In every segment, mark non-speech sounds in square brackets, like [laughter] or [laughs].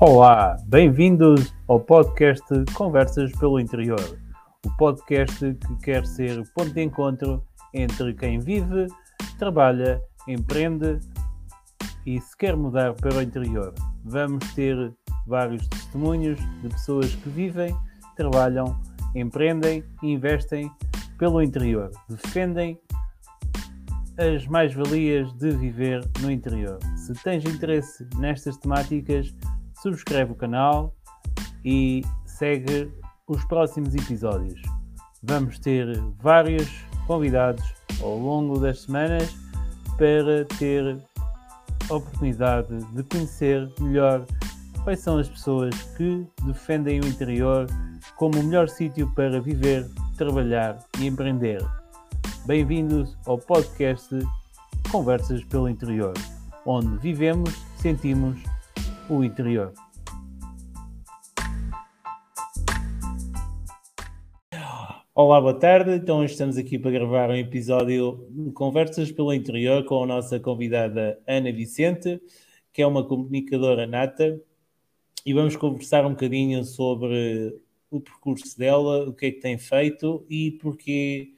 Olá, bem-vindos ao podcast Conversas pelo Interior, o podcast que quer ser ponto de encontro entre quem vive, trabalha, empreende e se quer mudar para o interior. Vamos ter vários testemunhos de pessoas que vivem, trabalham, empreendem e investem pelo interior, defendem as mais-valias de viver no interior. Se tens interesse nestas temáticas, subscreve o canal e segue os próximos episódios. Vamos ter vários convidados ao longo das semanas para ter a oportunidade de conhecer melhor quais são as pessoas que defendem o interior como o melhor sítio para viver, trabalhar e empreender. Bem-vindos ao podcast Conversas pelo Interior, onde vivemos, sentimos o interior. Olá, boa tarde. Então, estamos aqui para gravar um episódio de Conversas pelo Interior com a nossa convidada Ana Vicente, que é uma comunicadora nata, e vamos conversar um bocadinho sobre o percurso dela, o que é que tem feito e porque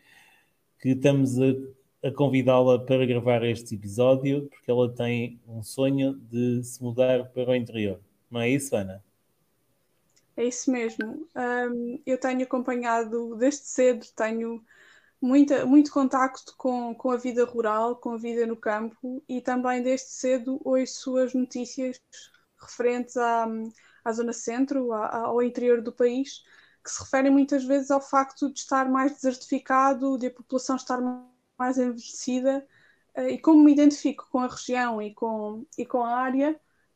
que estamos a a convidá-la para gravar este episódio, porque ela tem um sonho de se mudar para o interior. Não é isso, Ana? É isso mesmo. Um, eu tenho acompanhado desde cedo, tenho muita, muito contacto com, com a vida rural, com a vida no campo e também desde cedo ouço as notícias referentes à, à zona centro, à, ao interior do país, que se referem muitas vezes ao facto de estar mais desertificado, de a população estar mais envelhecida uh, e como me identifico com a região e com, e com a área,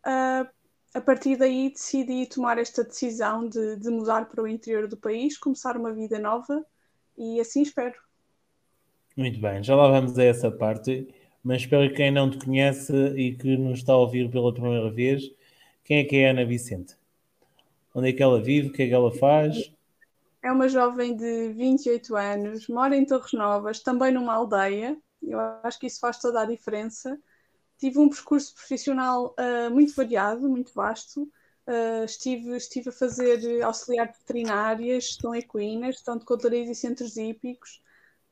uh, a partir daí decidi tomar esta decisão de, de mudar para o interior do país, começar uma vida nova e assim espero. Muito bem, já lá vamos a essa parte, mas para quem não te conhece e que nos está a ouvir pela primeira vez, quem é que é a Ana Vicente? Onde é que ela vive? O que é que ela faz? É uma jovem de 28 anos, mora em Torres Novas, também numa aldeia. Eu acho que isso faz toda a diferença. Tive um percurso profissional uh, muito variado, muito vasto. Uh, estive, estive a fazer auxiliar de veterinária, gestão equina, gestão de contadores e centros hípicos.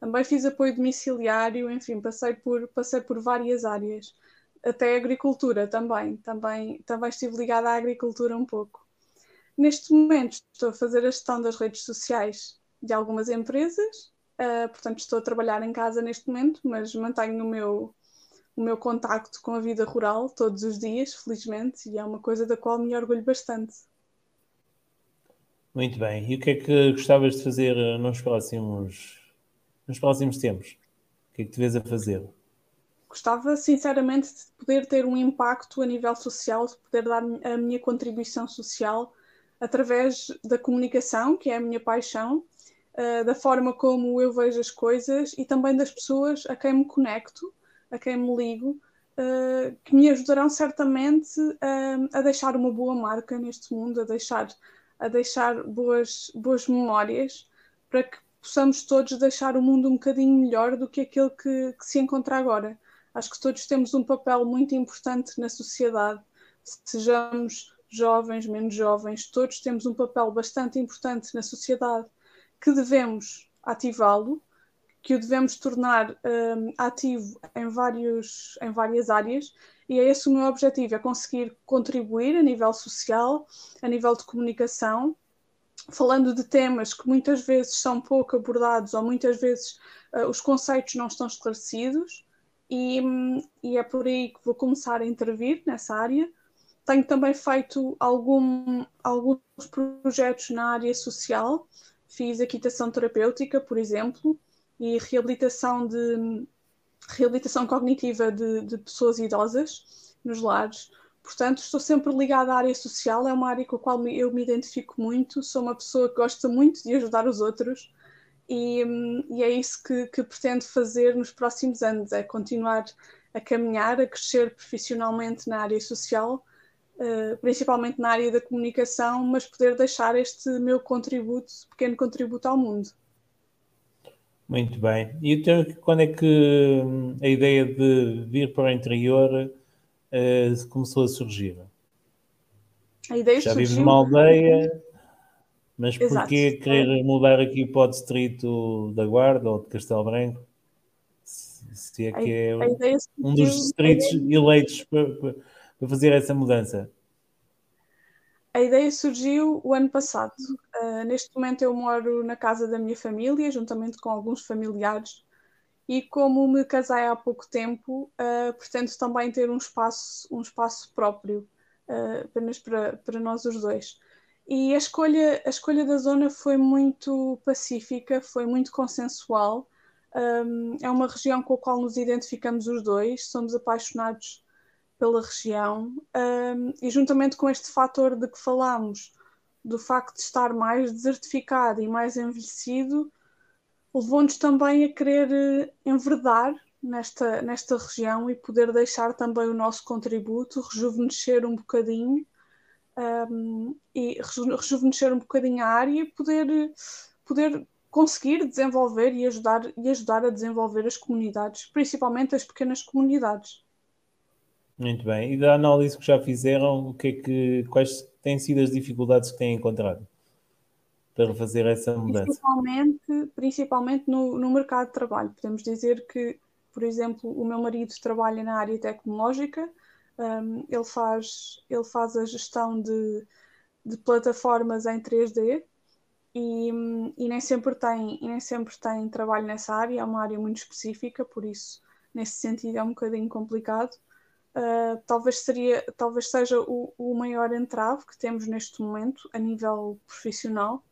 Também fiz apoio domiciliário, enfim, passei por, passei por várias áreas. Até agricultura também, também, também estive ligada à agricultura um pouco. Neste momento estou a fazer a gestão das redes sociais de algumas empresas, uh, portanto estou a trabalhar em casa neste momento, mas mantenho o meu, o meu contacto com a vida rural todos os dias, felizmente, e é uma coisa da qual me orgulho bastante. Muito bem. E o que é que gostavas de fazer nos próximos, nos próximos tempos? O que é que te vês a fazer? Gostava, sinceramente, de poder ter um impacto a nível social, de poder dar a minha contribuição social através da comunicação, que é a minha paixão, uh, da forma como eu vejo as coisas e também das pessoas a quem me conecto, a quem me ligo, uh, que me ajudarão certamente uh, a deixar uma boa marca neste mundo, a deixar, a deixar boas, boas memórias para que possamos todos deixar o mundo um bocadinho melhor do que aquele que, que se encontra agora. Acho que todos temos um papel muito importante na sociedade, sejamos jovens, menos jovens, todos temos um papel bastante importante na sociedade que devemos ativá-lo, que o devemos tornar um, ativo em, vários, em várias áreas, e é esse o meu objetivo: é conseguir contribuir a nível social, a nível de comunicação, falando de temas que muitas vezes são pouco abordados ou muitas vezes uh, os conceitos não estão esclarecidos, e, hum, e é por aí que vou começar a intervir nessa área tenho também feito algum, alguns projetos na área social. Fiz equitação terapêutica, por exemplo, e reabilitação, de, reabilitação cognitiva de, de pessoas idosas nos lares. Portanto, estou sempre ligada à área social, é uma área com a qual eu me identifico muito. Sou uma pessoa que gosta muito de ajudar os outros e, e é isso que, que pretendo fazer nos próximos anos: é continuar a caminhar, a crescer profissionalmente na área social uh, principalmente na área da comunicação, mas poder deixar este meu contributo, pequeno contributo ao mundo. Muito bem. E então, quando é que hum, a ideia de vir para o interior uh, começou a surgir? A ideia Já surgiu... vives numa aldeia, mas porquê Exato. querer mudar aqui para o distrito da Guarda ou de Castelo Branco? Se é que é um dos distritos eleitos para, fazer essa mudança. A ideia surgiu o ano passado. Uh, neste momento eu moro na casa da minha família, juntamente com alguns familiares, e como me casei há pouco tempo, uh, pretendo também ter um espaço, um espaço próprio, uh, apenas para, para nós os dois. E a escolha, a escolha da zona foi muito pacífica, foi muito consensual. Um, é uma região com a qual nos identificamos os dois, somos apaixonados pela região um, e juntamente com este fator de que falámos, do facto de estar mais desertificado e mais envelhecido, levou-nos também a querer eh, enverdar nesta, nesta região e poder deixar também o nosso contributo, rejuvenescer um bocadinho um, e rejuvenescer um bocadinho a área e poder, poder conseguir desenvolver e ajudar, e ajudar a desenvolver as comunidades, principalmente as pequenas comunidades. Muito bem. E da análise que já fizeram, o que é que, quais têm sido as dificuldades que têm encontrado para fazer essa mudança? Principalmente, principalmente no, no mercado de trabalho. Podemos dizer que, por exemplo, o meu marido trabalha na área tecnológica, um, ele, faz, ele faz a gestão de, de plataformas em 3D e, e, nem sempre tem, nem sempre tem trabalho nessa área, é uma área muito específica, por isso, nesse sentido, é um bocadinho complicado. Uh, talvez, seria, talvez seja o, o, maior entrave que temos neste momento a nível profissional,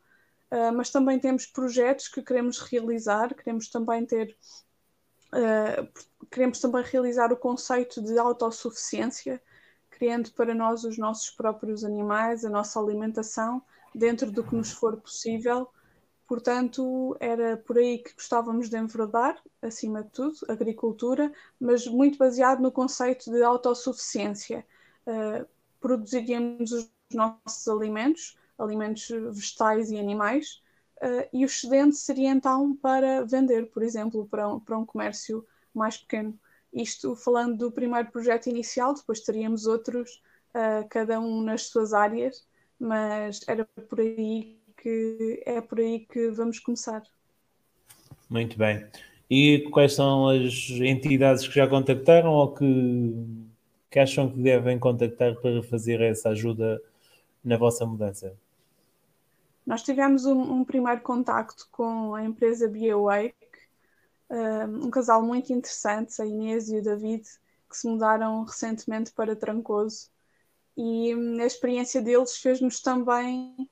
uh, mas também temos projetos que queremos realizar, queremos também ter uh, queremos também realizar o conceito de autossuficiência, criando para nós os nossos próprios animais, a nossa alimentação, dentro do que nos for possível. Portanto, era por aí que gostávamos de enverdar, acima de tudo, agricultura, mas muito baseado no conceito de autossuficiência. Uh, produziríamos os nossos alimentos, alimentos vegetais e animais, uh, e o excedente seria então para vender, por exemplo, para um, para um comércio mais pequeno. Isto falando do primeiro projeto inicial, depois teríamos outros, uh, cada um nas suas áreas, mas era por aí que é por aí que vamos começar. Muito bem. E quais são as entidades que já contactaram ou que, que acham que devem contactar para fazer essa ajuda na vossa mudança? Nós tivemos um, um primeiro contacto com a empresa BioWake, um casal muito interessante, a Inês e o David, que se mudaram recentemente para Trancoso. E hum, a experiência deles fez-nos também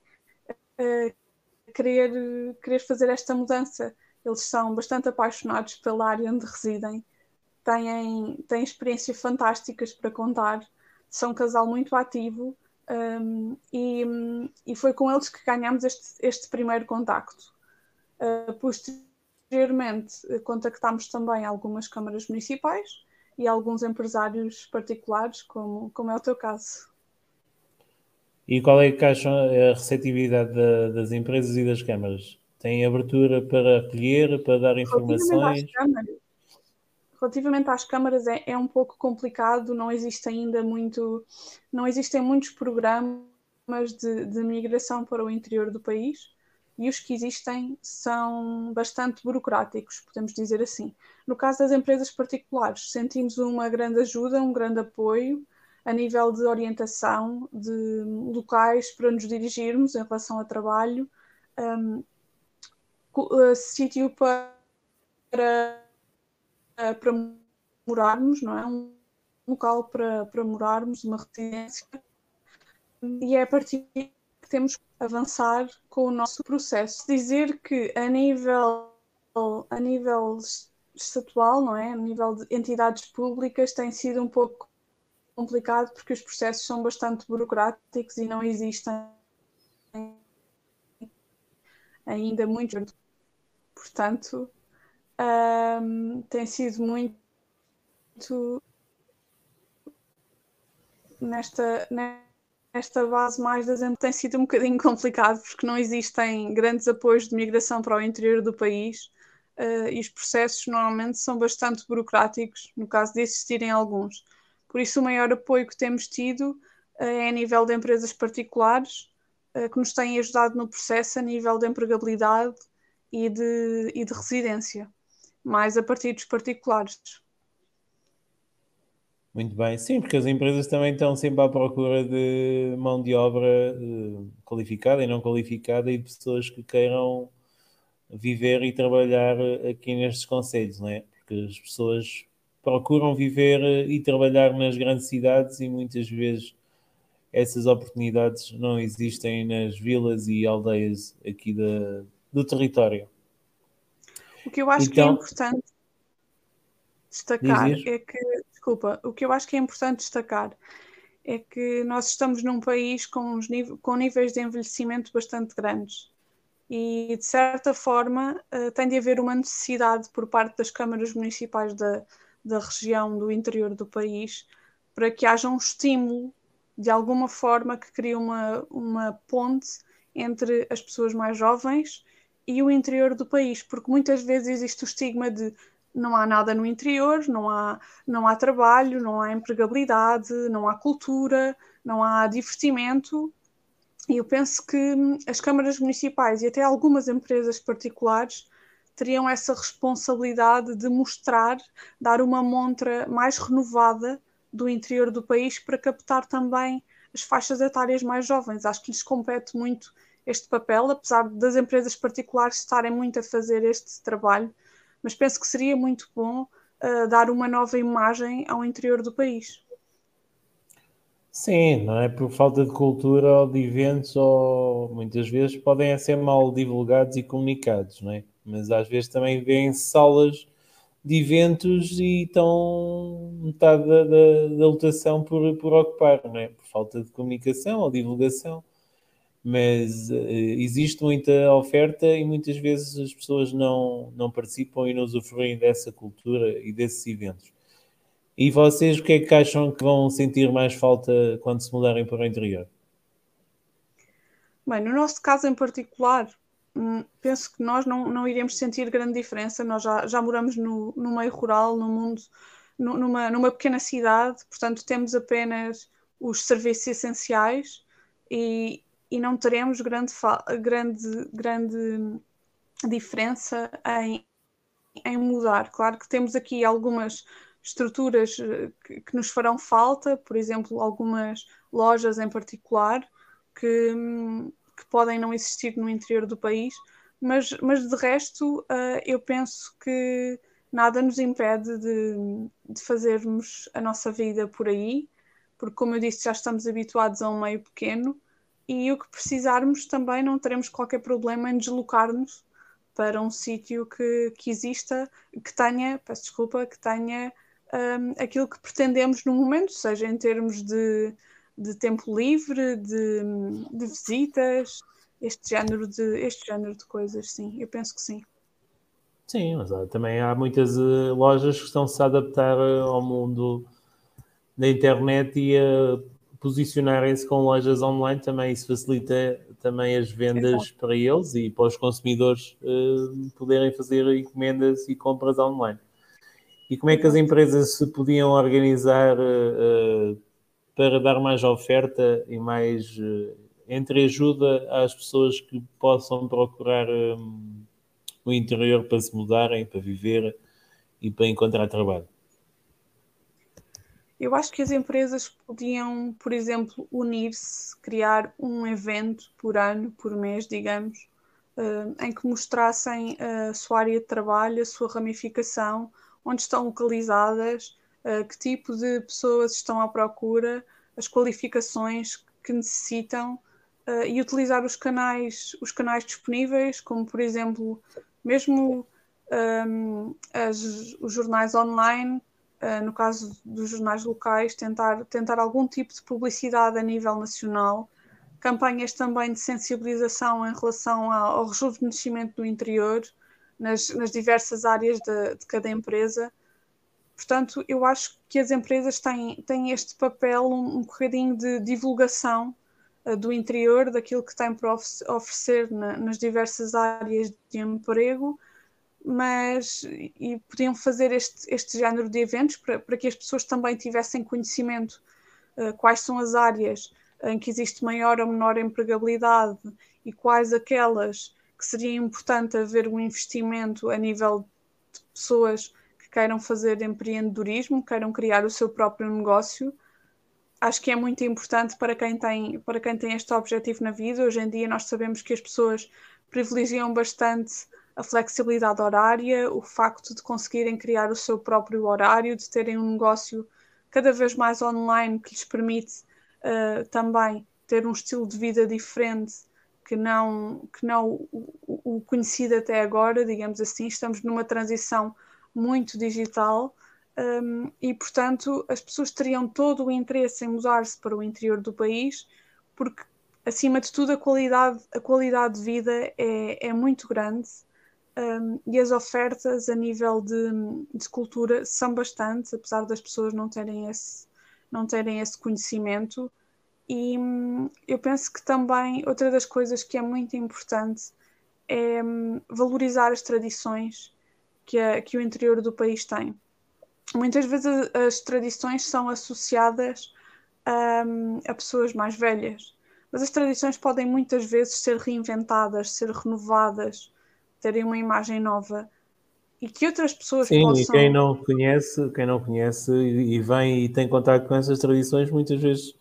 querer, querer fazer esta mudança. Eles são bastante apaixonados pela área onde residem, têm, têm experiências fantásticas para contar, são um casal muito ativo um, e, e foi com eles que ganhamos este, este primeiro contacto. Uh, Posteriormente, contactámos também algumas câmaras municipais e alguns empresários particulares, como, como é o teu caso. E qual é que acham a receptividade da, das empresas e das câmaras? Têm abertura para acolher, para dar informações? Relativamente às câmaras, relativamente às câmaras é, é, um pouco complicado, não existe ainda muito, não existem muitos programas de, de migração para o interior do país e os que existem são bastante burocráticos, podemos dizer assim. No caso das empresas particulares, sentimos uma grande ajuda, um grande apoio a nível de orientação, de locais para nos dirigirmos em relação ao trabalho, um, uh, sítio para, para, para morarmos, não é? Um local para, para morarmos, uma residência. E é a partir que temos que avançar com o nosso processo. Dizer que a nível, a nível estatual, não é? A nível de entidades públicas tem sido um pouco complicado porque os processos são bastante burocráticos e não existem ainda muito. Portanto, um, tem sido muito nesta, nesta esta base mais das tem sido um bocadinho [laughs] complicado porque não existem grandes apoios de migração para o interior do país uh, e os processos normalmente são bastante burocráticos, no caso de existirem alguns. Por isso, o maior apoio que temos tido é a nível de empresas particulares que nos têm ajudado no processo a nível de empregabilidade e de, e de residência, mais a partir dos particulares. Muito bem, sim, porque as empresas também estão sempre à procura de mão de obra uh, qualificada e não qualificada e de pessoas que queiram viver e trabalhar aqui nestes conselhos, não é? Porque as pessoas procuram viver e trabalhar nas grandes cidades e muitas vezes essas oportunidades não existem nas vilas e aldeias aqui da, do território. O que eu acho então, que é então importante destacar é que desculpa, o que eu acho que é importante destacar é que nós estamos num país com, com níveis de envelhecimento bastante grandes e, de certa forma, uh, tem de haver uma necessidade por parte das câmaras municipais da, da região do interior do país para que haja um estímulo, de alguma forma, que crie uma, uma ponte entre as pessoas mais jovens e o interior do país, porque muitas vezes existe o estigma de não há nada no interior, não há, não há trabalho, não há empregabilidade, não há cultura, não há divertimento. E eu penso que as câmaras municipais e até algumas empresas particulares teriam essa responsabilidade de mostrar, dar uma montra mais renovada do interior do país para captar também as faixas etárias mais jovens. Acho que lhes compete muito este papel, apesar das empresas particulares estarem muito a fazer este trabalho mas penso que seria muito bom uh, dar uma nova imagem ao interior do país. Sim, não é por falta de cultura ou de eventos, ou muitas vezes podem ser mal divulgados e comunicados, não é? Mas às vezes também vêm salas de eventos e estão metade da, da, da lotação por, por ocupar, não é? Por falta de comunicação ou divulgação mas uh, existe muita oferta e muitas vezes as pessoas não, não participam e não usufruem dessa cultura e desses eventos. E vocês o que é que acham que vão sentir mais falta quando se mudarem para o interior? Bem, no nosso caso em particular, penso que nós não, não iremos sentir grande diferença. Nós já, já moramos no, no meio rural, no mundo, numa, numa pequena cidade, portanto temos apenas os serviços essenciais e, e não teremos grande, grande, grande diferença em, em mudar. Claro que temos aqui algumas estruturas eh, que, que, nos farão falta, por exemplo, algumas lojas em particular que, que podem não existir no interior do país, mas, mas de resto uh, eu penso que nada nos impede de, de fazermos a nossa vida por aí, porque como eu disse, já estamos habituados a um meio pequeno e o que precisarmos também não teremos qualquer problema em deslocar-nos para um sítio que, que exista, que tenha, peço desculpa, que tenha um, aquilo que pretendemos no momento, seja em termos de, de tempo livre, de, de visitas, este género de, este género de coisas, sim, eu penso que sim. Sim, mas também há muitas uh, lojas que estão-se a adaptar uh, ao mundo da internet e a posicionarem-se com lojas online também isso facilita também as vendas Exato. para eles e para os consumidores uh, poderem fazer encomendas e compras online. E como é que as empresas se podiam organizar uh, para dar mais oferta e mais uh, às pessoas que possam procurar um, o interior para se mudarem, para viver e para encontrar trabalho? Eu acho que as empresas podiam, por exemplo, unir-se, criar um evento por ano, por mês, digamos, uh, em que mostrassem a sua área de trabalho, a sua ramificação, onde estão localizadas, que tipo de pessoas estão à procura, as qualificações que necessitam uh, e utilizar os canais, os canais disponíveis, como por exemplo, mesmo um, as, os jornais online uh, no caso dos jornais locais, tentar, tentar algum tipo de publicidade a nível nacional, campanhas também de sensibilização em relação ao, ao rejuvenescimento do interior, nas, nas diversas áreas de, de, cada empresa. Portanto, eu acho que as empresas têm, têm este papel um, um bocadinho de divulgação uh, do interior, daquilo que têm para oferecer na, nas diversas áreas de emprego, mas e podiam fazer este, este género de eventos para, para que as pessoas também tivessem conhecimento uh, quais são as áreas em que existe maior ou menor empregabilidade e quais aquelas que seria importante haver um investimento a nível de pessoas queiram fazer empreendedorismo, queiram criar o seu próprio negócio. Acho que é muito importante para quem tem, para quem tem este objetivo na vida. Hoje em dia nós sabemos que as pessoas privilegiam bastante a flexibilidade horária, o facto de conseguirem criar o seu próprio horário, de terem um negócio cada vez mais online que lhes permite uh, também ter um estilo de vida diferente que não, que não o, o, conhecido até agora, digamos assim. Estamos numa transição muito digital um, e, portanto, as pessoas teriam todo o interesse em mudar-se para o interior do país, porque, acima de tudo, a qualidade, a qualidade de vida é, é muito grande um, e as ofertas a nível de, de cultura são bastantes, apesar das pessoas não terem esse, não terem esse conhecimento. E hum, eu penso que também outra das coisas que é muito importante é hum, valorizar as tradições que, a, que o interior do país tem. Muitas vezes as tradições são associadas a, hum, a pessoas mais velhas, mas as tradições podem muitas vezes ser reinventadas, ser renovadas, terem uma imagem nova e que outras pessoas Sim, possam... e quem não conhece, quem não conhece e vem e tem contato com essas tradições, muitas vezes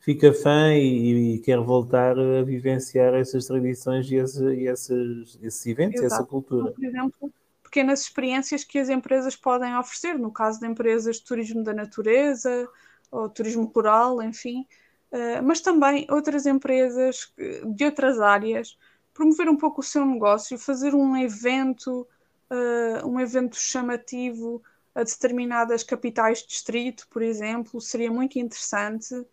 fica fã e, e, quer voltar a vivenciar essas tradições e, esse, e esses, esses eventos, Exato. essa cultura. Por exemplo, pequenas experiências que as empresas podem oferecer, no caso de empresas de turismo da natureza ou turismo rural, enfim, uh, mas também outras empresas de outras áreas, promover um pouco o seu negócio, fazer um evento, uh, um evento chamativo a determinadas capitais de distrito, por exemplo, seria muito interessante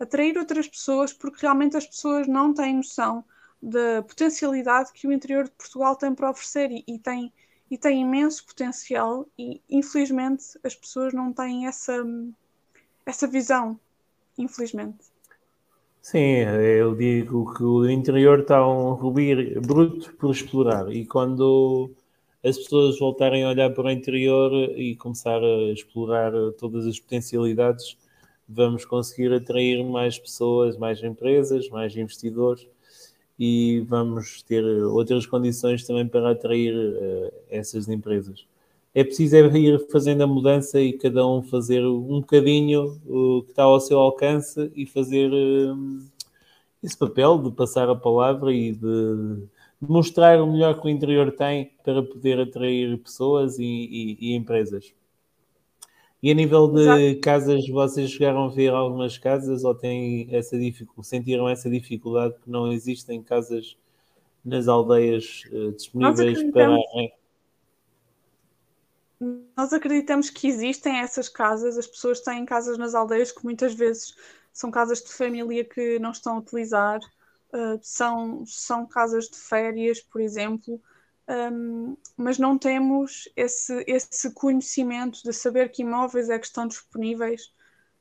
atrair outras pessoas, porque realmente as pessoas não têm noção da potencialidade que o interior de Portugal tem para oferecer e, e, tem, e tem imenso potencial e infelizmente as pessoas não têm essa, essa visão, infelizmente. Sim, eu digo que o interior está um rubi bruto por explorar e quando as pessoas voltarem a olhar para o interior e começar a explorar todas as potencialidades, vamos conseguir atrair mais pessoas, mais empresas, mais investidores e vamos ter outras condições também para atrair uh, essas empresas. É preciso é ir fazendo a mudança e cada um fazer um bocadinho o que está ao seu alcance e fazer uh, esse papel de passar a palavra e de, de mostrar o melhor que o interior tem para poder atrair pessoas e, e, e empresas. E a nível de Exato. casas, vocês chegaram a ver algumas casas ou têm essa dificuldade, sentiram essa dificuldade que não existem casas nas aldeias uh, disponíveis para. Nós acreditamos que existem essas casas, as pessoas têm casas nas aldeias que muitas vezes são casas de família que não estão a utilizar, uh, são, são casas de férias, por exemplo, um, mas não temos esse, esse conhecimento de saber que imóveis é que estão disponíveis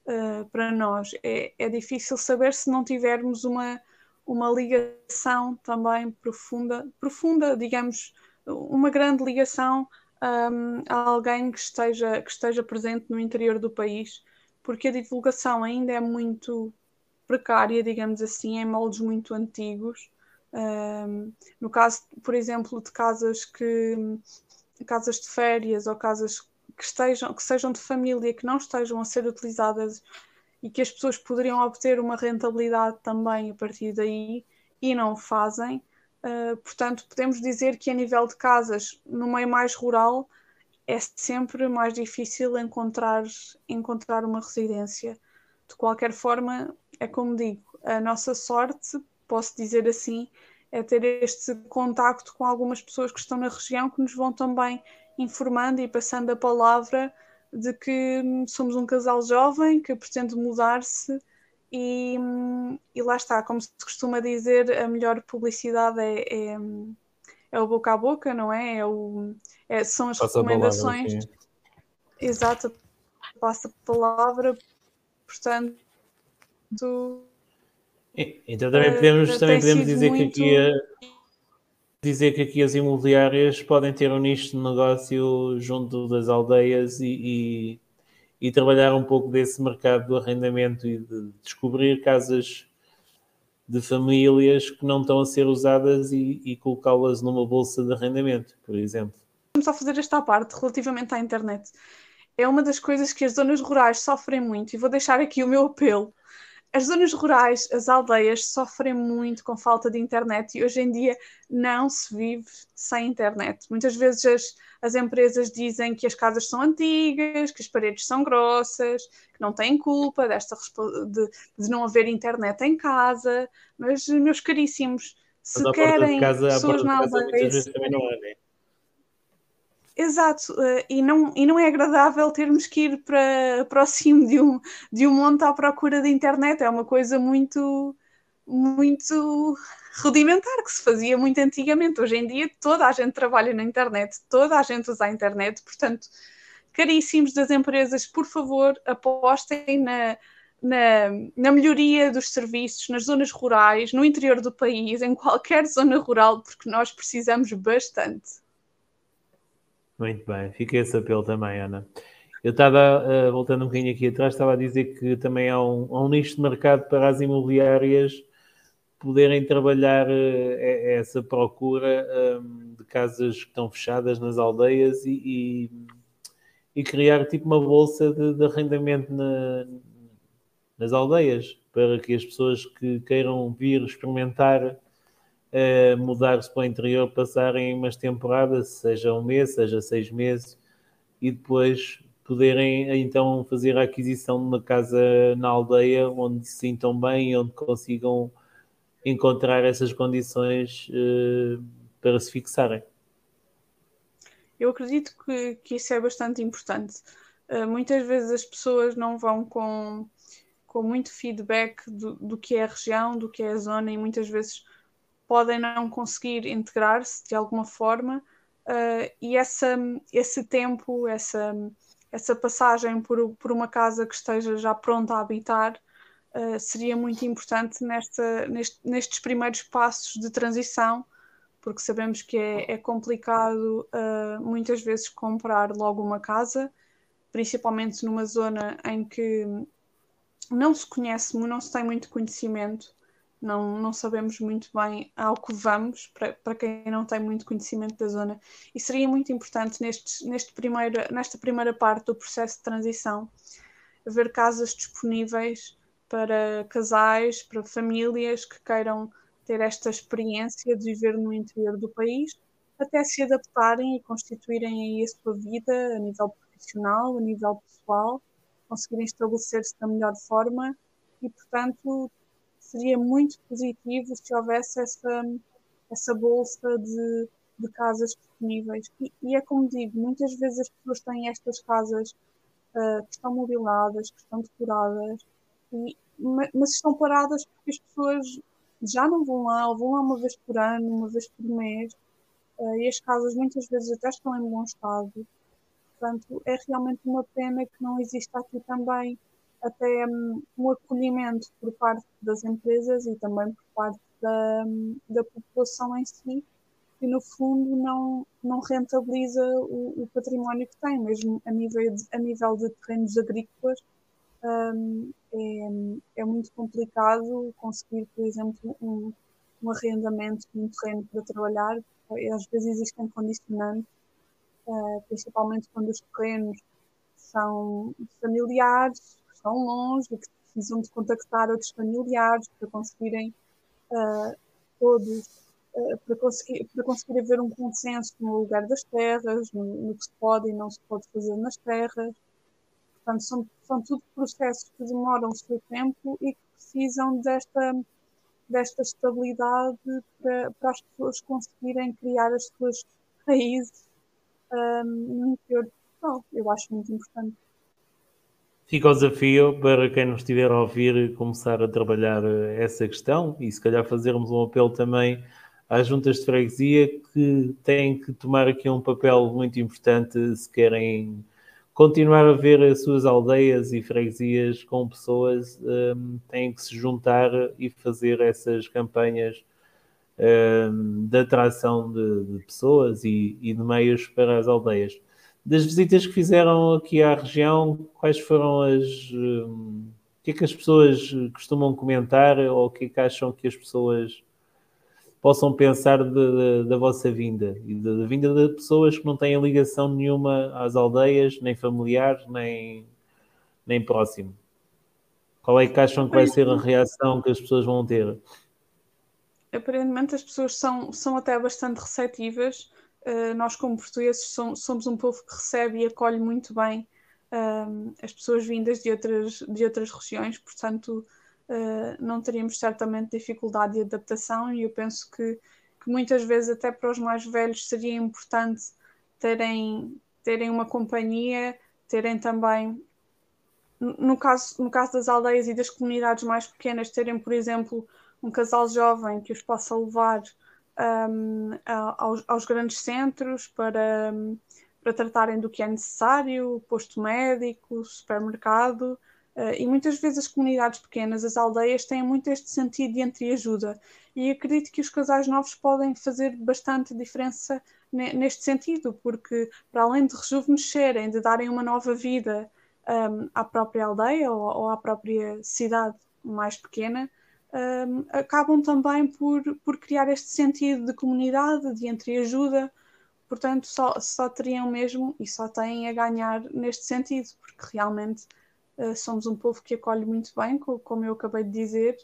uh, para nós. É, é difícil saber se não tivermos uma, uma ligação também profunda, profunda, digamos, uma grande ligação um, a alguém que esteja, que esteja presente no interior do país, porque a divulgação ainda é muito precária, digamos assim, em moldes muito antigos. Um, no caso, por exemplo, de casas que casas de férias ou casas que estejam que sejam de família que não estejam a ser utilizadas e que as pessoas poderiam obter uma rentabilidade também a partir daí e não o fazem. Uh, portanto, podemos dizer que a nível de casas no meio mais rural é sempre mais difícil encontrar, encontrar uma residência. De qualquer forma, é como digo, a nossa sorte posso dizer assim, é ter este contacto com algumas pessoas que estão na região que nos vão também informando e passando a palavra de que somos um casal jovem que pretende mudar-se e, e, lá está, como se costuma dizer, a melhor publicidade é, é, é o boca a boca, não é? é, o, é são as passa recomendações. Palavra, Exato, passa a palavra, portanto então também podemos, uh, também podemos dizer muito... que aqui a, dizer que aqui as imobiliárias podem ter um nicho de negócio junto das aldeias e, e, e trabalhar um pouco desse mercado do arrendamento e de descobrir casas de famílias que não estão a ser usadas e, e colocá-las numa bolsa de arrendamento, por exemplo. Vamos só fazer esta parte relativamente à internet. É uma das coisas que as zonas rurais sofrem muito e vou deixar aqui o meu apelo as zonas rurais, as aldeias sofrem muito com falta de internet e hoje em dia não se vive sem internet. Muitas vezes as, as empresas dizem que as casas são antigas, que as paredes são grossas, que não têm culpa desta de, de não haver internet em casa, mas meus caríssimos, se querem casa, pessoas na aldeia. Também não há, né? Exato, uh, e, não, e não é agradável termos que ir para, para o cimo de um, de um monte à procura de internet, é uma coisa muito, muito rudimentar que se fazia muito antigamente. Hoje em dia toda a gente trabalha na internet, toda a gente usa a internet, portanto, caríssimos das empresas, por favor, apostem na, na, na, melhoria dos serviços nas zonas rurais, no interior do país, em qualquer zona rural, porque nós precisamos bastante. Muito bem, fica esse apelo também, Ana. Eu estava, uh, voltando um bocadinho aqui atrás, estava a dizer que também há um, há um nicho de mercado para as imobiliárias poderem trabalhar uh, essa procura um, de casas que estão fechadas nas aldeias e, e, e criar tipo uma bolsa de, de arrendamento na, nas aldeias para que as pessoas que queiram vir experimentar uh, mudar-se para o interior, passarem umas temporadas, seja um mês, seja seis meses, e depois poderem então fazer a aquisição de uma casa na aldeia onde se sintam bem e onde consigam encontrar essas condições uh, para se fixarem. Eu acredito que, que isso é bastante importante. Uh, muitas vezes as pessoas não vão com, com muito feedback do, do que é a região, do que é a zona, e muitas vezes podem não conseguir integrar-se de alguma forma uh, e essa, esse tempo, essa, essa passagem por, por uma casa que esteja já pronta a habitar uh, seria muito importante nesta, neste, nestes primeiros passos de transição, porque sabemos que é, é complicado uh, muitas vezes comprar logo uma casa, principalmente numa zona em que não se conhece, não se tem muito conhecimento não, não sabemos muito bem ao que vamos, para, para quem não tem muito conhecimento da zona. E seria muito importante neste, neste primeiro, nesta primeira parte do processo de transição haver casas disponíveis para casais, para famílias que queiram ter esta experiência de viver no interior do país, até se adaptarem e constituírem aí a sua vida a nível profissional, a nível pessoal, conseguirem estabelecer-se da melhor forma e, portanto, seria muito positivo se houvesse essa, essa bolsa de, de casas disponíveis. E, e, é como digo, muitas vezes as pessoas têm estas casas uh, que estão mobiladas, que estão decoradas, e, mas estão paradas porque as pessoas já não vão lá, ou vão lá uma vez por ano, uma vez por mês, uh, e as casas muitas vezes até estão em bom estado. Portanto, é realmente uma pena que não exista aqui também até um, um acolhimento por parte das empresas e também por parte da, da população em si, que no fundo não, não rentabiliza o, o património que tem, mesmo a nível de, a nível de terrenos agrícolas. Um, é, é muito complicado conseguir, por exemplo, um, um arrendamento de um terreno para trabalhar. Às vezes existem condicionantes, uh, principalmente quando os terrenos são familiares estão longe que precisam de contactar outros familiares para conseguirem uh, todos, uh, para, conseguir, para conseguir haver um consenso no lugar das terras, no, no, que se pode e não se pode fazer nas terras. Portanto, são, são tudo processos que demoram o seu tempo e que precisam desta, desta estabilidade para, para as pessoas conseguirem criar as suas raízes um, ah, no interior de Portugal. Eu acho muito importante. Fica o desafio para quem nos estiver a ouvir começar a trabalhar eh, essa questão e se calhar fazermos um apelo também às juntas de freguesia que têm que tomar aqui um papel muito importante se querem continuar a ver as suas aldeias e freguesias com pessoas, um, ehm, têm que se juntar e fazer essas campanhas um, ehm, de atração de, de pessoas e, e, de meios para as aldeias. Das visitas que fizeram aqui à região, quais foram as. Um, o que é que as pessoas costumam comentar ou o que é que acham que as pessoas possam pensar de, de, da vossa vinda e da vinda de pessoas que não têm ligação nenhuma às aldeias, nem familiares, nem, nem próximo? Qual é que acham que vai ser a reação que as pessoas vão ter? Aparentemente as pessoas são, são até bastante receptivas uh, nós, como portugueses, somos, um povo que recebe e acolhe muito bem uh, as pessoas vindas de outras, de outras regiões, portanto, uh, não teríamos certamente dificuldade de adaptação. E eu penso que, que muitas vezes, até para os mais velhos, seria importante terem, terem uma companhia, terem também no caso, no caso das aldeias e das comunidades mais pequenas, terem, por exemplo, um casal jovem que os possa levar um, aos, aos, grandes centros para, para tratarem do que é necessário, posto médico, supermercado. Uh, e muitas vezes as comunidades pequenas, as aldeias, têm muito este sentido de entreajuda. E acredito que os casais novos podem fazer bastante diferença neste sentido, porque para além de rejuvenescerem, de darem uma nova vida um, à própria aldeia ou, ou à própria cidade mais pequena, um, acabam também por, por criar este sentido de comunidade, de entreajuda. Portanto, só, só teriam mesmo e só têm a ganhar neste sentido, porque realmente uh, somos um povo que acolhe muito bem, como eu acabei de dizer,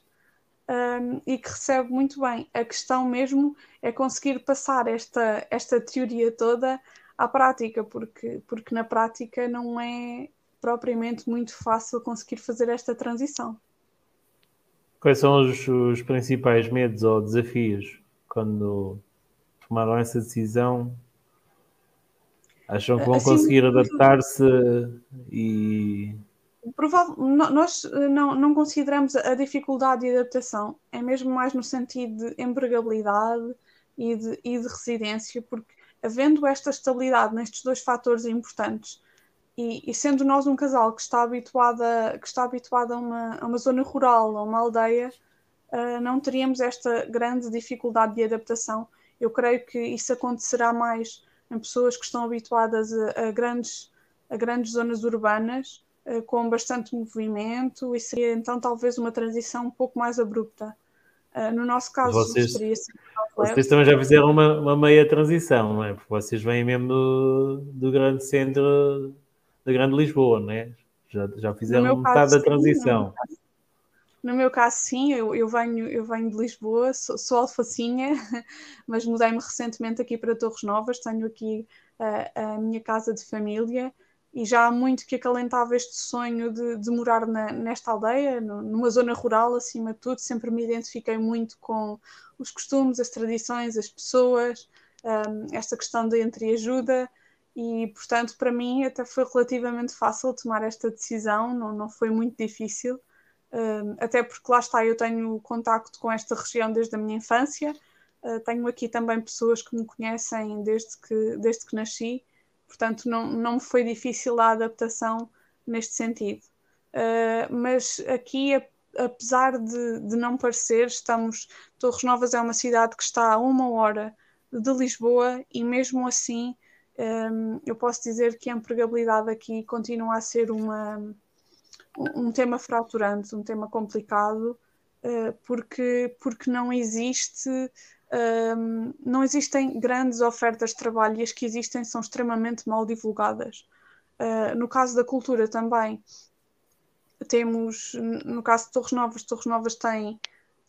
um, e que recebe muito bem. A questão mesmo é conseguir passar esta, esta teoria toda à prática, porque, porque na prática não é propriamente muito fácil conseguir fazer esta transição. Quais são os, os principais medos ou desafios quando tomaram essa decisão? Acham que vão assim, conseguir adaptar-se e. Nós eh, não, não consideramos a dificuldade de adaptação, é mesmo mais no sentido de empregabilidade e de, e de residência, porque havendo esta estabilidade nestes dois fatores importantes, e, e, sendo nós um casal que está habituado a, que está habituado a, uma, a uma zona rural, a uma aldeia, uh, não teríamos esta grande dificuldade de adaptação. Eu creio que isso acontecerá mais em pessoas que estão habituadas a, a grandes, a grandes zonas urbanas, uh, com bastante movimento, e seria então talvez uma transição um pouco mais abrupta. Uh, no nosso caso, vocês, seria vocês também já fizeram uma, uma meia transição, não é? Porque vocês vêm mesmo do, do grande centro da Grande Lisboa, né? Já, já fizeram metade da transição. Sim, no meu caso, sim, eu, eu, venho, eu venho de Lisboa, sou, sou alfacinha, [laughs] mas mudei-me recentemente aqui para Torres Novas, tenho aqui uh, a minha casa de família e já há muito que acalentava este sonho de, de morar na, nesta aldeia, numa zona rural acima de tudo, sempre me identifiquei muito com os costumes, as tradições, as pessoas, um, esta questão da entreajuda, e portanto para mim até foi relativamente fácil tomar esta decisão, não, não foi muito difícil, uh, até porque lá está, eu tenho contacto com esta região desde a minha infância, uh, tenho aqui também pessoas que me conhecem desde que, desde que nasci, portanto não, não me foi difícil a adaptação neste sentido. Uh, mas aqui, apesar de, de não parecer, estamos. Torres Novas é uma cidade que está a uma hora de Lisboa e mesmo assim um, eu posso dizer que a empregabilidade aqui continua a ser uma, um tema fraturante, um tema complicado, uh, porque, porque não existe. Não existem grandes ofertas de trabalho e as que existem são extremamente mal divulgadas. Uh, no caso da cultura também, temos, no caso de Torres Novas, Torres Novas tem,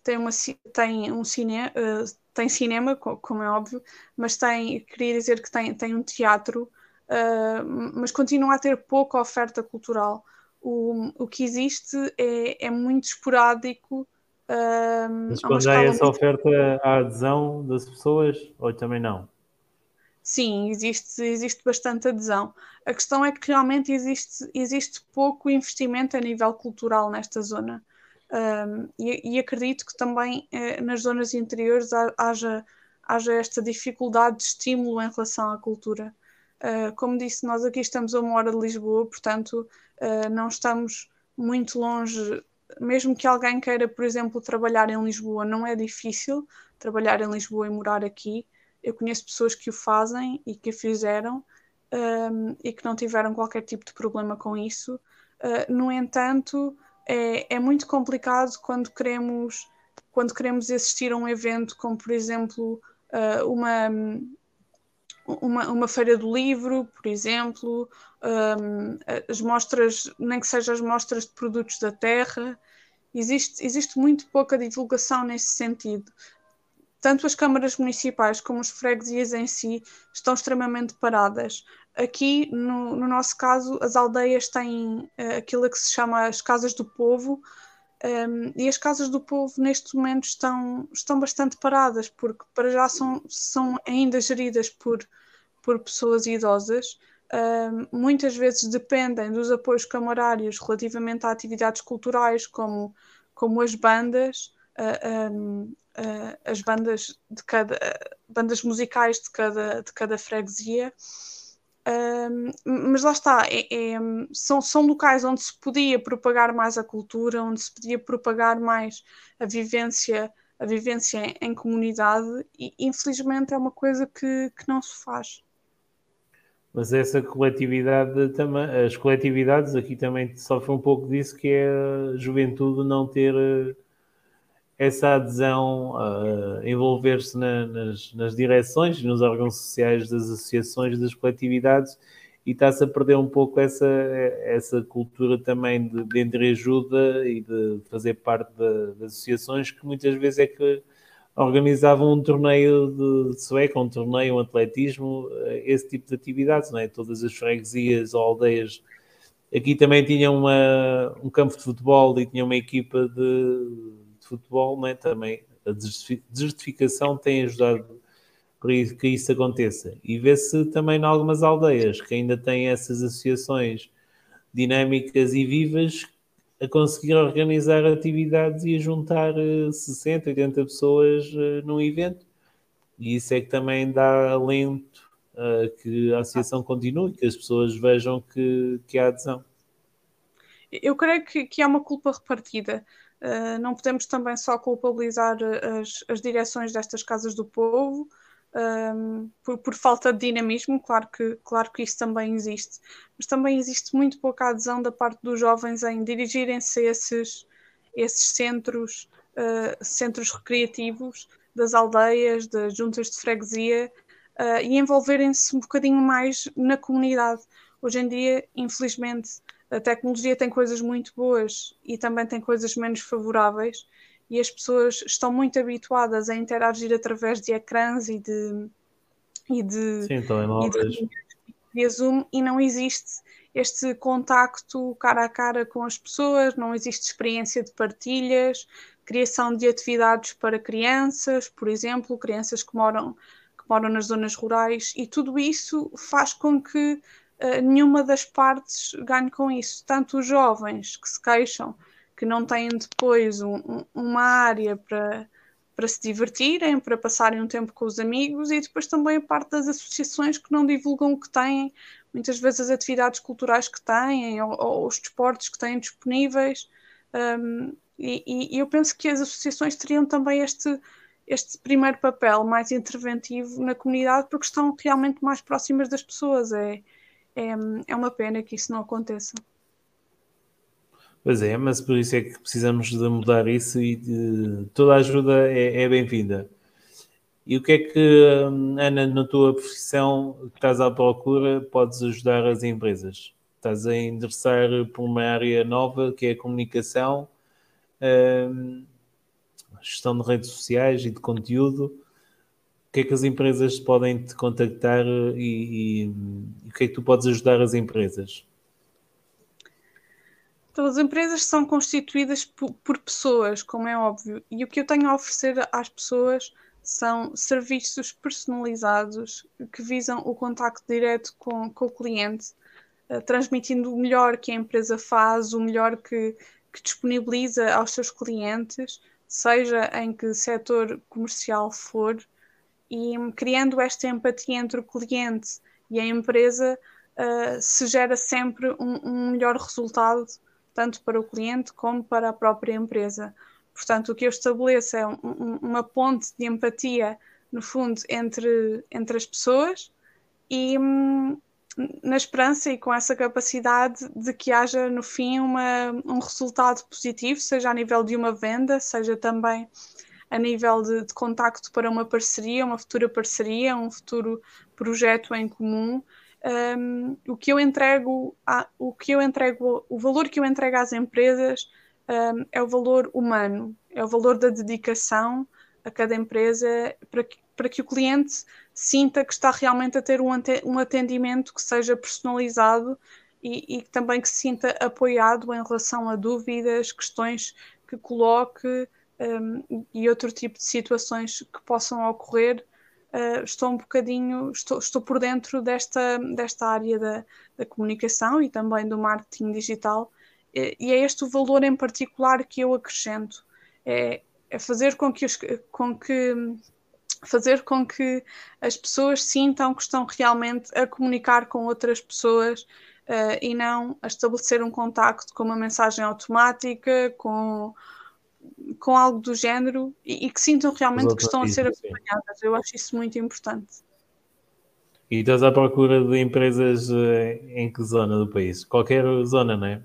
tem, uma, tem um cinema, uh, tem cinema, como é óbvio, mas tem, queria dizer que tem, tem um teatro, uh, mas continua a ter pouca oferta cultural. O, o que existe é, é muito esporádico. Uh, mas quando há essa muito... oferta, há adesão das pessoas ou também não? Sim, existe, existe bastante adesão. A questão é que realmente existe, existe pouco investimento a nível cultural nesta zona. Um, e, e, acredito que também eh, nas zonas interiores haja, haja esta dificuldade de estímulo em relação à cultura. Uh, como disse, nós aqui estamos a uma hora de Lisboa, portanto, uh, não estamos muito longe. Mesmo que alguém queira, por exemplo, trabalhar em Lisboa, não é difícil trabalhar em Lisboa e morar aqui. Eu conheço pessoas que o fazem e que o fizeram, um, e que não tiveram qualquer tipo de problema com isso. Uh, no entanto, é, é muito complicado quando queremos, quando queremos assistir a um evento como, por exemplo, uh, uma, uma, uma feira do livro, por exemplo, um, as mostras, nem que sejam as mostras de produtos da terra, existe, existe muito pouca divulgação nesse sentido. Tanto as câmaras municipais como as freguesias em si estão extremamente paradas. Aqui, no, no nosso caso, as aldeias têm uh, aquilo que se chama as casas do povo, um, e as casas do povo neste momento estão, estão bastante paradas, porque para já são, são ainda geridas por, por pessoas idosas. Um, muitas vezes dependem dos apoios camarários relativamente a atividades culturais, como, como as bandas, uh, um, uh, as bandas de cada bandas musicais de cada, de cada freguesia. Um, mas lá está, é, é, são, são locais onde se podia propagar mais a cultura, onde se podia propagar mais a vivência, a vivência em comunidade, e infelizmente é uma coisa que, que não se faz. Mas essa coletividade também, as coletividades aqui também sofrem um pouco disso, que é a juventude não ter eh, essa adesão, a envolver-se na, nas, nas direções, nos órgãos sociais das associações, das coletividades, e está-se a perder um pouco essa, essa cultura também de, de entreajuda e de fazer parte de, de associações que muitas vezes é que organizavam um torneio de sueca, um torneio, um atletismo, eh, esse tipo de atividades, não é? Todas as freguesias ou aldeias aqui também tinham uma, um campo de futebol e tinham uma equipa de futebol, não é? Também a desertificação tem ajudado para que isso aconteça. E vê-se também em algumas aldeias que ainda têm essas associações dinâmicas e vivas a conseguir organizar atividades e a juntar 60, eh, 80 pessoas eh, num evento. E isso é que também dá alento a que a associação continue, que as pessoas vejam que, que há adesão. Eu creio que, que há uma culpa repartida. Uh, não podemos também só culpabilizar as, as direções destas casas do povo, um, por, por, falta de dinamismo, claro que, claro que isso também existe, mas também existe muito pouca adesão da parte dos jovens em dirigirem-se a esses, esses centros, uh, centros recreativos das aldeias, das juntas de freguesia uh, e envolverem-se um bocadinho mais na comunidade. Hoje em dia, infelizmente, a tecnologia tem coisas muito boas e também tem coisas menos favoráveis e as pessoas estão muito habituadas a interagir através de ecrãs e de e de, Sim, telemóveis. E de, Zoom e não existe este contacto cara a cara com as pessoas, não existe experiência de partilhas, criação de atividades para crianças, por exemplo, crianças que moram, que moram nas zonas rurais, e tudo isso faz com que uh, nenhuma das partes ganhe com isso. Tanto os jovens que se queixam que não têm depois um, uma área para, para se divertirem, para passarem um tempo com os amigos e depois também a parte das associações que não divulgam o que têm, muitas vezes as atividades culturais que têm ou, ou os desportos que têm disponíveis. Um, e, e, eu penso que as associações teriam também este, este primeiro papel mais interventivo na comunidade porque estão realmente mais próximas das pessoas. É, é, é uma pena que isso não aconteça. Pois é, mas por isso é que precisamos de mudar isso e de, toda a ajuda é, é bem-vinda. E o que é que, Ana, na tua profissão que estás à procura, podes ajudar as empresas? Estás a endereçar por uma área nova que é a comunicação, hum, gestão de redes sociais e de conteúdo. O que é que as empresas podem te contactar e, e, e o que é que tu podes ajudar as empresas? Então, as empresas são constituídas por, por, pessoas, como é óbvio, e o que eu tenho a oferecer às pessoas são serviços personalizados que visam o contacto direto com, com o cliente, uh, transmitindo o melhor que a empresa faz, o melhor que, que disponibiliza aos seus clientes, seja em que setor comercial for, e criando esta empatia entre o cliente e a empresa, uh, se gera sempre um, um melhor resultado tanto para o cliente como para a própria empresa. Portanto, o que eu estabeleço é um, uma ponte de empatia, no fundo, entre, entre as pessoas e hum, na esperança e com essa capacidade de que haja no fim uma, um resultado positivo, seja a nível de uma venda, seja também a nível de, de contacto para uma parceria, uma futura parceria, um futuro projeto em comum. Um, o que eu entrego, a, o que eu entrego, o valor que eu entrego às empresas um, é o valor humano, é o valor da dedicação a cada empresa para que, para que o cliente sinta que está realmente a ter um atendimento que seja personalizado e, e também que se sinta apoiado em relação a dúvidas, questões que coloque um, e outro tipo de situações que possam ocorrer. Uh, estou um bocadinho, estou, estou por dentro desta, desta área da, da comunicação e também do marketing digital, e, e é este o valor em particular que eu acrescento. É, é fazer com que, os, com que fazer com que as pessoas sintam que estão realmente a comunicar com outras pessoas uh, e não a estabelecer um contacto com uma mensagem automática, com, com algo do género e, e que sintam realmente que estão a ser acompanhadas. Eu acho isso muito importante. E estás à procura de empresas eh, em que zona do país? Qualquer zona, não é?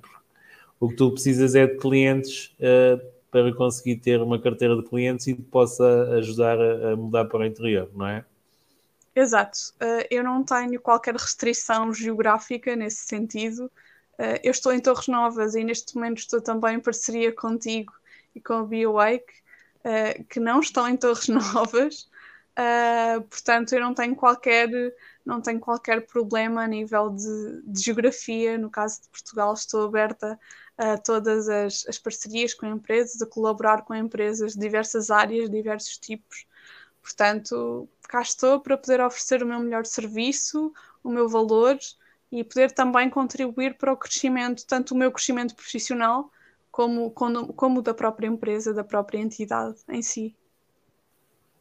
O que tu precisas é de clientes uh, para conseguir ter uma carteira de clientes e que possa ajudar a, a mudar para o interior, não é? Exato. Uh, eu não tenho qualquer restrição geográfica nesse sentido. Uh, eu estou em Torres Novas e neste momento estou também em parceria contigo e com a BioWake, uh, que não estão em Torres [laughs] Novas. Uh, portanto, eu não tenho qualquer, não tenho qualquer problema a nível de, de geografia. No caso de Portugal, estou aberta a todas as, as, parcerias com empresas, a colaborar com empresas de diversas áreas, diversos tipos. Portanto, cá estou para poder oferecer o meu melhor serviço, o meu valor e poder também contribuir para o crescimento, tanto o meu crescimento profissional como, como, como da própria empresa, da própria entidade em si.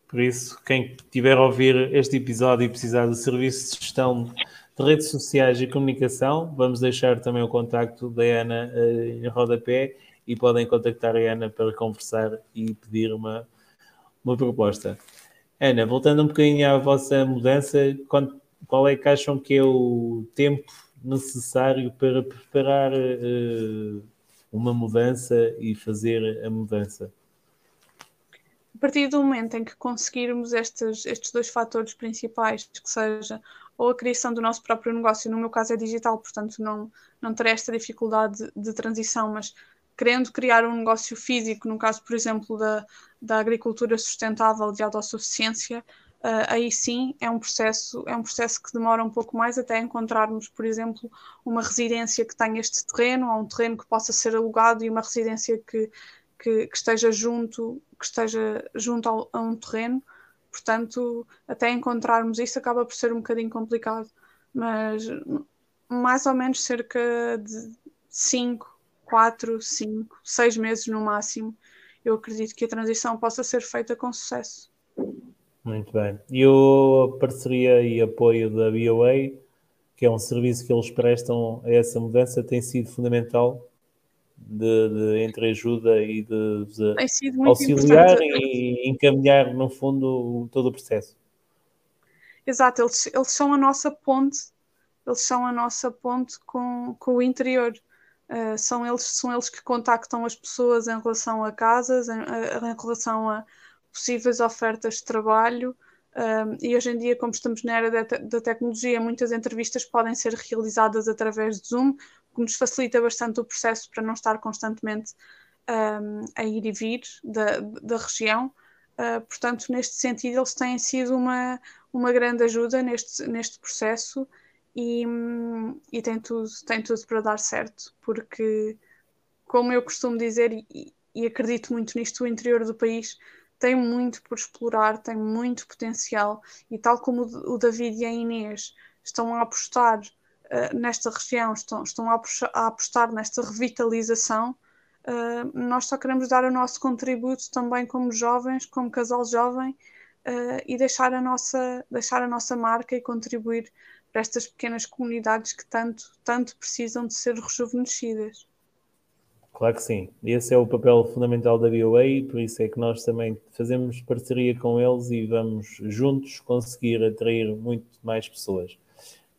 Por isso, quem tiver a ouvir este episódio e precisar de serviço de gestão de redes sociais e comunicação, vamos deixar também o contacto da Ana uh, em rodapé e podem contactar a Ana para conversar e pedir uma, uma proposta. Ana, voltando um bocadinho à vossa mudança, qual é que acham que é o tempo necessário para preparar uh, uma mudança e fazer a mudança? A partir do momento em que conseguirmos estes, estes dois fatores principais, que seja ou a criação do nosso próprio negócio, no meu caso é digital, portanto não, não terei esta dificuldade de, de transição, mas querendo criar um negócio físico, no caso, por exemplo, da, da agricultura sustentável de autossuficiência, uh, aí sim é um processo é um processo que demora um pouco mais até encontrarmos, por exemplo, uma residência que tenha este terreno, ou um terreno que possa ser alugado e uma residência que, que, que esteja junto que esteja junto ao, a um terreno. Portanto, até encontrarmos isso acaba por ser um bocadinho complicado, mas mais ou menos cerca de 5, 4, 5, 6 meses no máximo, eu acredito que a transição possa ser feita com sucesso. Muito bem. E a parceria e apoio da BOA, que é um serviço que eles prestam a essa mudança, tem sido fundamental de, de entreajuda e de, de auxiliar e encaminhar, no fundo, todo o processo. Exato, eles, eles são a nossa ponte, eles são a nossa ponte com, com o interior. Uh, são, eles, são eles que contactam as pessoas em relação a casas, em, em relação a possíveis ofertas de trabalho. Um, e hoje em dia, como estamos na era da, da, tecnologia, muitas entrevistas podem ser realizadas através de Zoom, que nos facilita bastante o processo para não estar constantemente um, a ir e vir da, da região. Uh, portanto, neste sentido, eles têm sido uma, uma grande ajuda neste, neste processo e, e tem, tudo, tem tudo para dar certo, porque, como eu costumo dizer, e, e acredito muito nisto, o interior do país tem muito por explorar, tem muito potencial e tal como o David e a Inês estão a apostar uh, nesta região, estão, estão a, a, apostar nesta revitalização, uh, nós só queremos dar o nosso contributo também como jovens, como casal jovem uh, e deixar a, nossa, deixar a nossa marca e contribuir para estas pequenas comunidades que tanto, tanto precisam de ser rejuvenescidas. Claro que sim. Esse é o papel fundamental da BOA, por isso é que nós também fazemos parceria com eles e vamos juntos conseguir atrair muito mais pessoas.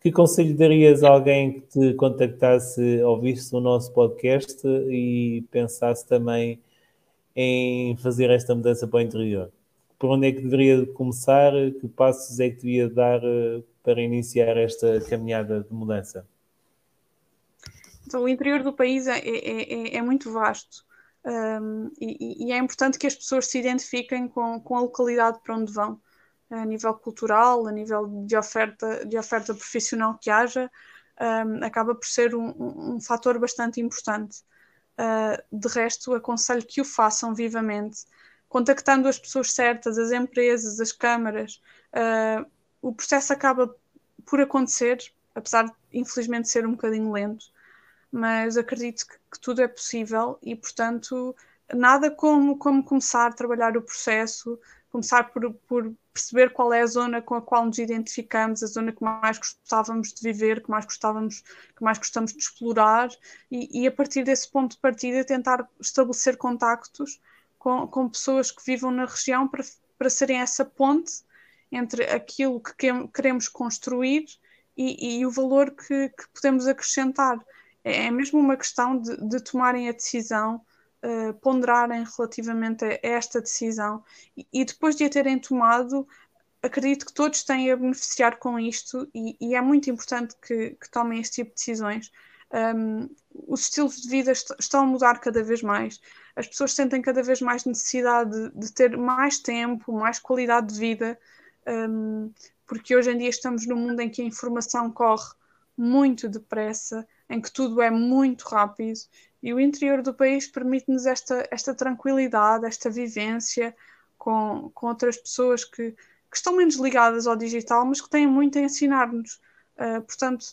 Que conselho darias a alguém que te contactasse, ouvisse o nosso podcast e pensasse também em fazer esta mudança para o interior? Por onde é que deveria começar? Que passos é que devia dar eh, para iniciar esta caminhada de mudança? Então, o interior do país é, é, é, é muito vasto um, e, e, é importante que as pessoas se identifiquem com, com a localidade para onde vão a nível cultural, a nível de oferta, de oferta profissional que haja, um, acaba por ser um, um, fator bastante importante. Uh, de resto, aconselho que o façam vivamente, contactando as pessoas certas, as empresas, as câmaras. Uh, o processo acaba por acontecer, apesar de infelizmente ser um bocadinho lento, mas acredito que, que tudo é possível e, portanto, nada como, como começar a trabalhar o processo, começar por, por, perceber qual é a zona com a qual nos identificamos, a zona que mais gostávamos de viver, que mais gostávamos, que mais gostamos de explorar, e, e a partir desse ponto de partida tentar estabelecer contactos com, com pessoas que vivam na região para, para serem essa ponte entre aquilo que queremos construir e, e o valor que, que, podemos acrescentar. É, é mesmo uma questão de, de tomarem a decisão uh, ponderarem relativamente a esta decisão e, e, depois de a terem tomado, acredito que todos têm a beneficiar com isto e, e é muito importante que, que, tomem este tipo de decisões. Um, os estilos de vida est estão a mudar cada vez mais. As pessoas sentem cada vez mais necessidade de, de ter mais tempo, mais qualidade de vida, um, porque hoje em dia estamos num mundo em que a informação corre muito depressa, em que tudo é muito rápido e o interior do país permite-nos esta, esta tranquilidade, esta vivência com, com outras pessoas que, que estão menos ligadas ao digital, mas que têm muito a ensinar-nos. Uh, portanto,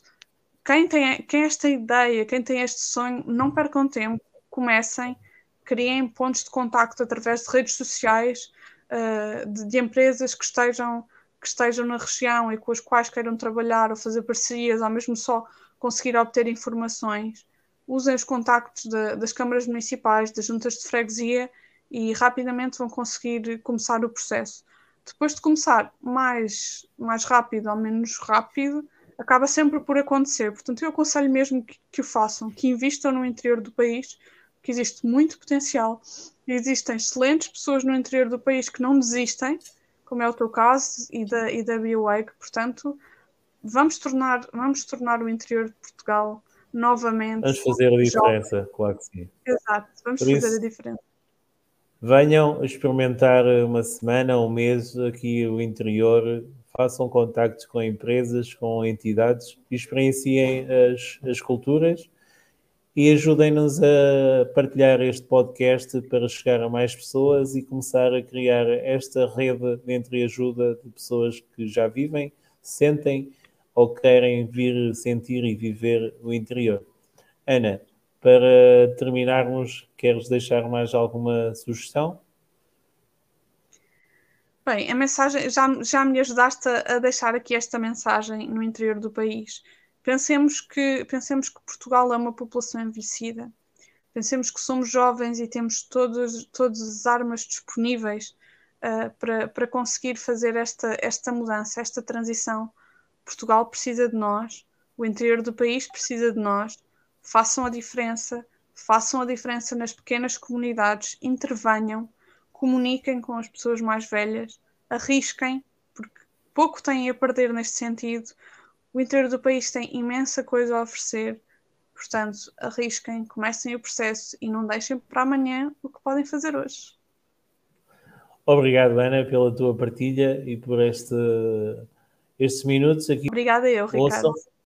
quem tem, quem esta ideia, quem tem este sonho, não percam tempo, comecem, criem pontos de contacto através de redes sociais, uh, de, de, empresas que estejam, que estejam na região e com as quais queiram trabalhar ou fazer parcerias, ou mesmo só conseguir obter informações usem os contactos de, das câmaras municipais, das juntas de freguesia e rapidamente vão conseguir começar o processo. Depois de começar mais, mais rápido ou menos rápido, acaba sempre por acontecer. Portanto, eu aconselho mesmo que, que o façam, que invistam no interior do país, que existe muito potencial. Existem excelentes pessoas no interior do país que não desistem, como é o teu caso, e da, e da. Portanto, vamos tornar, vamos tornar o interior de Portugal novamente. Vamos fazer a diferença, jovem. claro que sim. Exato, vamos Por fazer isso, a diferença. Venham experimentar uma semana, um mês aqui o interior, façam contactos com empresas, com entidades, experienciem as, as culturas e ajudem-nos a partilhar este podcast para chegar a mais pessoas e começar a criar esta rede de entreajuda de pessoas que já vivem, sentem ou querem vir sentir e viver o interior. Ana, para terminarmos, queres deixar mais alguma sugestão? Bem, a mensagem, já, já me ajudaste a, deixar aqui esta mensagem no interior do país. Pensemos que, pensemos que Portugal é uma população envelhecida. Pensemos que somos jovens e temos todas, todas as armas disponíveis uh, para, para conseguir fazer esta, esta mudança, esta transição Portugal precisa de nós, o interior do país precisa de nós. Façam a diferença, façam a diferença nas pequenas comunidades, intervenham, comuniquem com as pessoas mais velhas, arrisquem, porque pouco têm a perder neste sentido. O interior do país tem imensa coisa a oferecer, portanto, arrisquem, comecem o processo e não deixem para amanhã o que podem fazer hoje. Obrigado, Ana, pela tua partilha e por este estes minutos aqui. Obrigada eu, Ricardo. Ouçam,